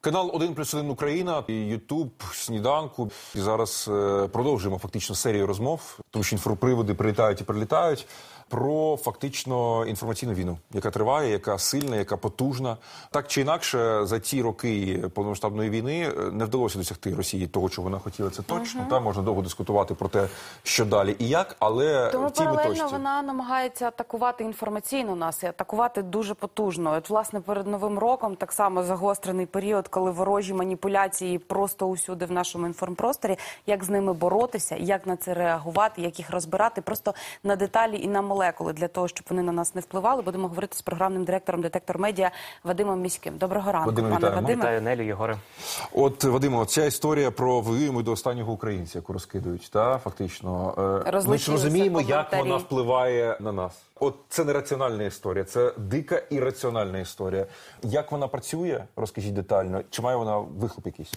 Канал 1 плюс 1 Україна, Ютуб, сніданку. І зараз е, продовжуємо фактично серію розмов, тому що інфоприводи прилітають і прилітають про фактично інформаційну війну, яка триває, яка сильна, яка потужна. Так чи інакше, за ті роки повномасштабної війни е, не вдалося досягти Росії того, що вона хотіла. Це точно. Там можна довго дискутувати про те, що далі і як, але Тому в паралельно точці. вона намагається атакувати інформаційно нас і атакувати дуже потужно. От, власне, перед новим роком так само загострений період, коли ворожі маніпуляції просто усюди в нашому інформпросторі. Як з ними боротися, як на це реагувати, як їх розбирати, просто на деталі і на молекули для того, щоб вони на нас не впливали. Будемо говорити з програмним директором детектор медіа Вадимом Міським. Доброго ранку, Вадиме, пане вітаємо. Вадиме. Вітаю Нелю, Єгоре. От Вадимо, ця історія про воюємо до останнього українця, яку розкидують, та фактично Е, ми ж розуміємо, як вона впливає на нас. От це не раціональна історія, це дика ірраціональна історія. Як вона працює, розкажіть детально. Чи має вона вихлоп якийсь?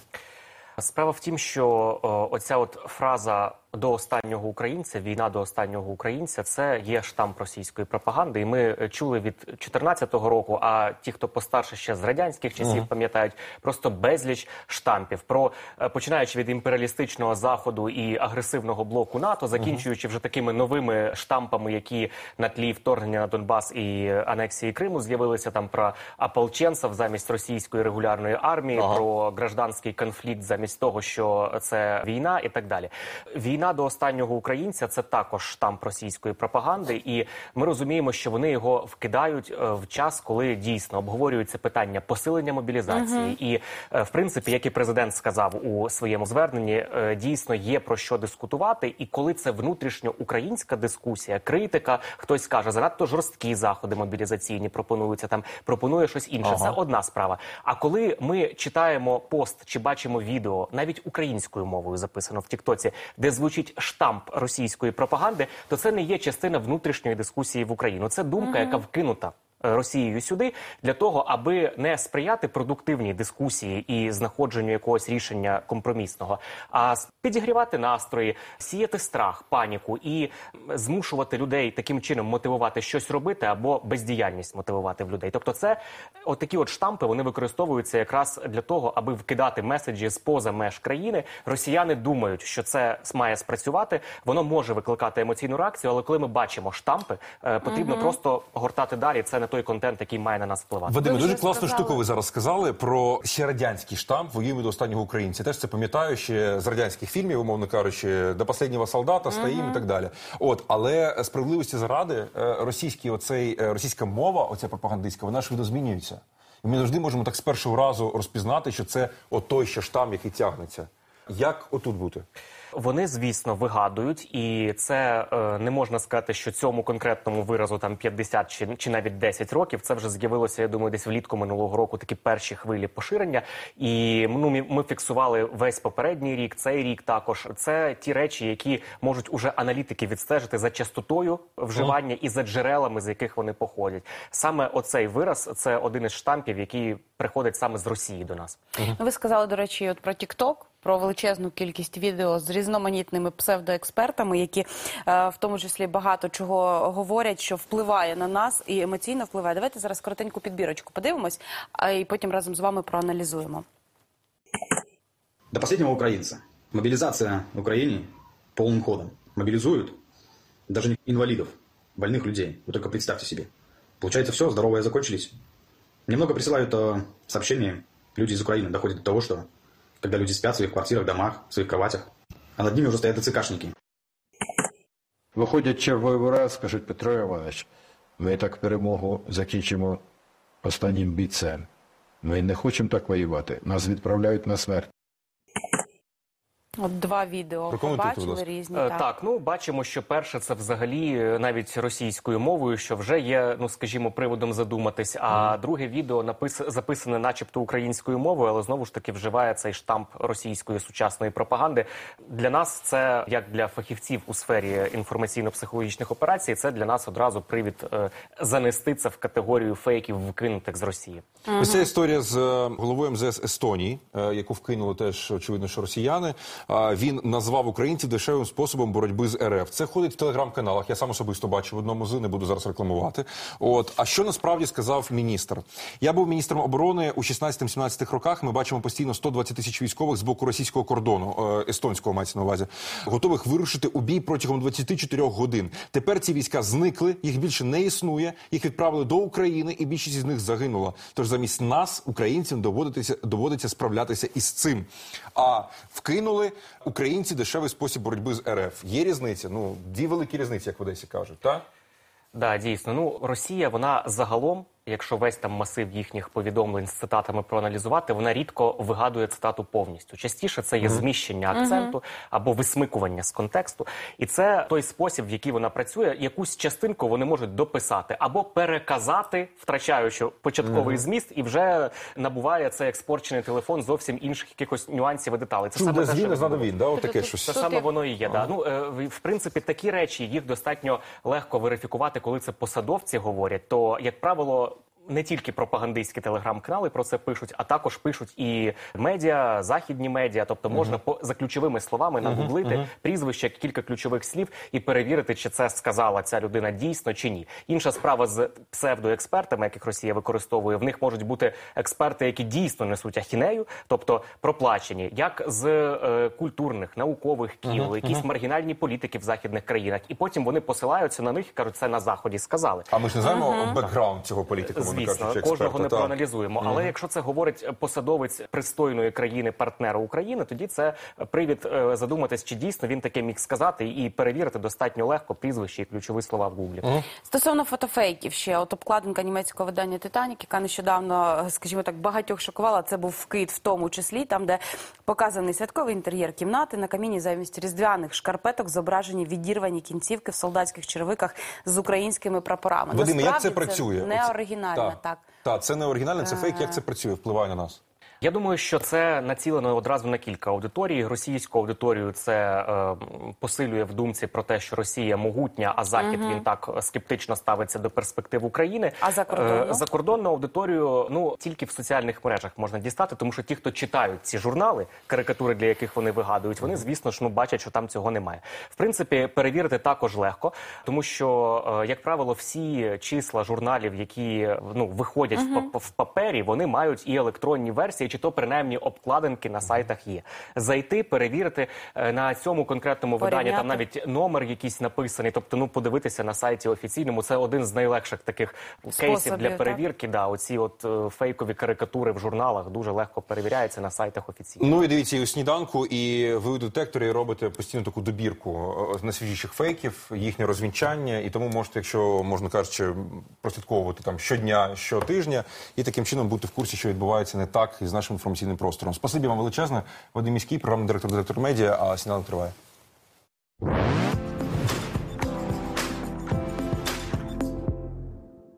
Справа в тім, що о, оця от фраза до останнього українця, війна до останнього українця, це є штамп російської пропаганди. І ми е, чули від 2014 року. А ті, хто постарше ще з радянських часів, пам'ятають просто безліч штампів. Про е, починаючи від імперіалістичного заходу і агресивного блоку НАТО, закінчуючи вже такими новими штампами, які на тлі вторгнення на Донбас і анексії Криму з'явилися там про ополченців замість російської регулярної армії, Ага. про гражданський конфлікт замість того, що це війна, і так далі. Війна до останнього українця це також штамп російської пропаганди, і ми розуміємо, що вони його вкидають е, в час, коли дійсно обговорюється питання посилення мобілізації. І е, в принципі, як і президент сказав у своєму зверненні, е, дійсно є про що дискутувати. І коли це внутрішньоукраїнська дискусія, критика, хтось каже, занадто жорсткі заходи мобілізаційні пропонуються. Там пропонує щось інше. Ага. Це одна справа. А коли ми читаємо пост чи бачимо відео, навіть українською мовою записано в Тіктоці, де звучить штамп російської пропаганди, то це не є частина внутрішньої дискусії в Україну. Це думка, яка вкинута. Росією сюди для того, аби не сприяти продуктивній дискусії і знаходженню якогось рішення компромісного, а підігрівати настрої, сіяти страх, паніку і змушувати людей таким чином мотивувати щось робити або бездіяльність мотивувати в людей. Тобто, це отакі от штампи вони використовуються якраз для того, аби вкидати меседжі з поза меж країни. Росіяни думають, що це має спрацювати. Воно може викликати емоційну реакцію, але коли ми бачимо штампи, е, потрібно просто гортати далі. Це не той контент, який має на нас впливати. Вадиме, дуже класну сказали. штуку ви зараз сказали про ще радянський штамп воюємо до останнього українця. Теж це пам'ятаю ще з радянських фільмів, умовно кажучи, до останнього солдата стоїмо і так далі. От, але справедливості заради е, російський оцей е, російська мова, оця пропагандистська, вона ж видозмінюється. І ми завжди можемо так з першого разу розпізнати, що це отой ще штам, який тягнеться. Як отут бути? Вони, звісно, вигадують, і це е, не можна сказати, що цьому конкретному виразу там 50 чи, чи навіть 10 років. Це вже з'явилося, я думаю, десь влітку минулого року такі перші хвилі поширення. І ну, ми, ми фіксували весь попередній рік, цей рік також. Це ті речі, які можуть уже аналітики відстежити за частотою вживання і за джерелами, з яких вони походять. Саме оцей вираз це один із штампів, який приходить саме з Росії до нас. Ну, Ви сказали, до речі, от про TikTok, про величезну кількість відео з різноманітними псевдоекспертами, які е, в тому числі багато чого говорять, що впливає на нас і емоційно впливає. Давайте зараз коротеньку підбірочку подивимось, а і потім разом з вами проаналізуємо. До последнего украинца. Мобилизация в Украине полным ходом. Мобилизуют даже не инвалидов, больных людей. Вы только представьте себе. Получается, все, здоровые закончились. Мне много присылают э, сообщения, люди из Украины доходят до того, что когда люди спят в своих квартирах, домах, в своих кроватях, а над ними уже стоят ЦКшники. Виходять черговий раз, кажуть, Петро Іванович, ми так перемогу закінчимо останнім бійцем. Ми не хочемо так воювати. Нас відправляють на смерть. От два відео Прокоментуйте, будь побачили ласка. різні. Е, Так. Так, ну бачимо, що перше це взагалі е, навіть російською мовою, що вже є, ну скажімо, приводом задуматись. А друге відео напис... записане, начебто, українською мовою, але знову ж таки вживає цей штамп російської сучасної пропаганди. Для нас це як для фахівців у сфері інформаційно-психологічних операцій. Це для нас одразу привід е, занести це в категорію фейків, вкинутих з Росії. Ось ця історія з е, головою МЗС Естонії, е, яку вкинули теж очевидно, що росіяни. Він назвав українців дешевим способом боротьби з РФ. Це ходить в телеграм-каналах. Я сам особисто бачив одному з не буду зараз рекламувати. От а що насправді сказав міністр? Я був міністром оборони у 16-17 роках. Ми бачимо постійно 120 тисяч військових з боку російського кордону е, естонського мається на увазі, готових вирушити у бій протягом 24 годин. Тепер ці війська зникли, їх більше не існує. Їх відправили до України, і більшість з них загинула. Тож замість нас, українцям, доводиться доводиться справлятися із цим. А вкинули українці дешевий спосіб боротьби з РФ. Є різниця. Ну дві великі різниці, як в Одесі кажуть. Так? Да, дійсно. Ну Росія, вона загалом, якщо весь там масив їхніх повідомлень з цитатами проаналізувати, вона рідко вигадує цитату повністю. Частіше це є зміщення акценту або висмикування з контексту, і це той спосіб, в який вона працює. Якусь частинку вони можуть дописати або переказати, втрачаючи початковий зміст, і вже набуває цей експорчений телефон зовсім інших якихось нюансів і деталей. Це де те, що він. Да? Таке щось. Це саме воно і є. Да. Ну е, в принципі, такі речі їх достатньо легко верифікувати, коли це посадовці говорять. То як правило. Не тільки пропагандистські телеграм-канали про це пишуть, а також пишуть і медіа, західні медіа. Тобто можна по за ключовими словами нагуглити прізвище, кілька ключових слів і перевірити, чи це сказала ця людина дійсно чи ні. Інша справа з псевдоекспертами, яких Росія використовує. В них можуть бути експерти, які дійсно несуть ахінею, тобто проплачені, як з е, культурних, наукових кіл, якісь маргінальні політики в західних країнах, і потім вони посилаються на них і кажуть, це на заході сказали. А ми ж не знаємо бекграунд цього політика, Звісно, кажуть, чи кожного не Так. проаналізуємо. Але якщо це говорить посадовець пристойної країни, партнера України, тоді це привід е, задуматись, чи дійсно він таке міг сказати, і перевірити достатньо легко прізвище і ключові слова в гуглі. Стосовно фотофейків, ще от обкладинка німецького видання Титанік, яка нещодавно, скажімо так, багатьох шокувала. Це був вкид, в тому числі, там, де показаний святковий інтер'єр кімнати на каміні замість різдвяних шкарпеток зображені відірвані кінцівки в солдатських черевиках з українськими прапорами. Вадиме, як це працює? Не Оце- оригінально, так. Так, це не оригінально, це фейк. Як це працює, впливає на нас? Я думаю, що це націлено одразу на кілька аудиторій. Російську аудиторію це е, посилює в думці про те, що Росія могутня, а захід він так скептично ставиться до перспектив України. А закордонну? Е, закордонну аудиторію ну тільки в соціальних мережах можна дістати, тому що ті, хто читають ці журнали, карикатури для яких вони вигадують, вони звісно ж ну бачать, що там цього немає. В принципі, перевірити також легко, тому що, е, як правило, всі числа журналів, які ну виходять в, пап- в папері, вони мають і електронні версії, чи то принаймні обкладинки на сайтах є. Зайти, перевірити е, на цьому конкретному виданні. Там навіть номер якийсь написаний. Тобто, ну подивитися на сайті офіційному. Це один з найлегших таких кейсів Способів, для так. перевірки. Да, оці от е, фейкові карикатури в журналах дуже легко перевіряються на сайтах офіційно. Ну і дивіться, і у сніданку, і ви у детекторі робите постійно таку добірку е, найсвіжіших фейків, їхнє розвінчання, і тому можете, якщо можна кажучи, прослідковувати там щодня, щотижня, і таким чином бути в курсі, що відбувається не так із нашим інформаційним простором. Спасибі вам величезне. Вадим Міський, програмний директор директор медіа, а сніданок триває.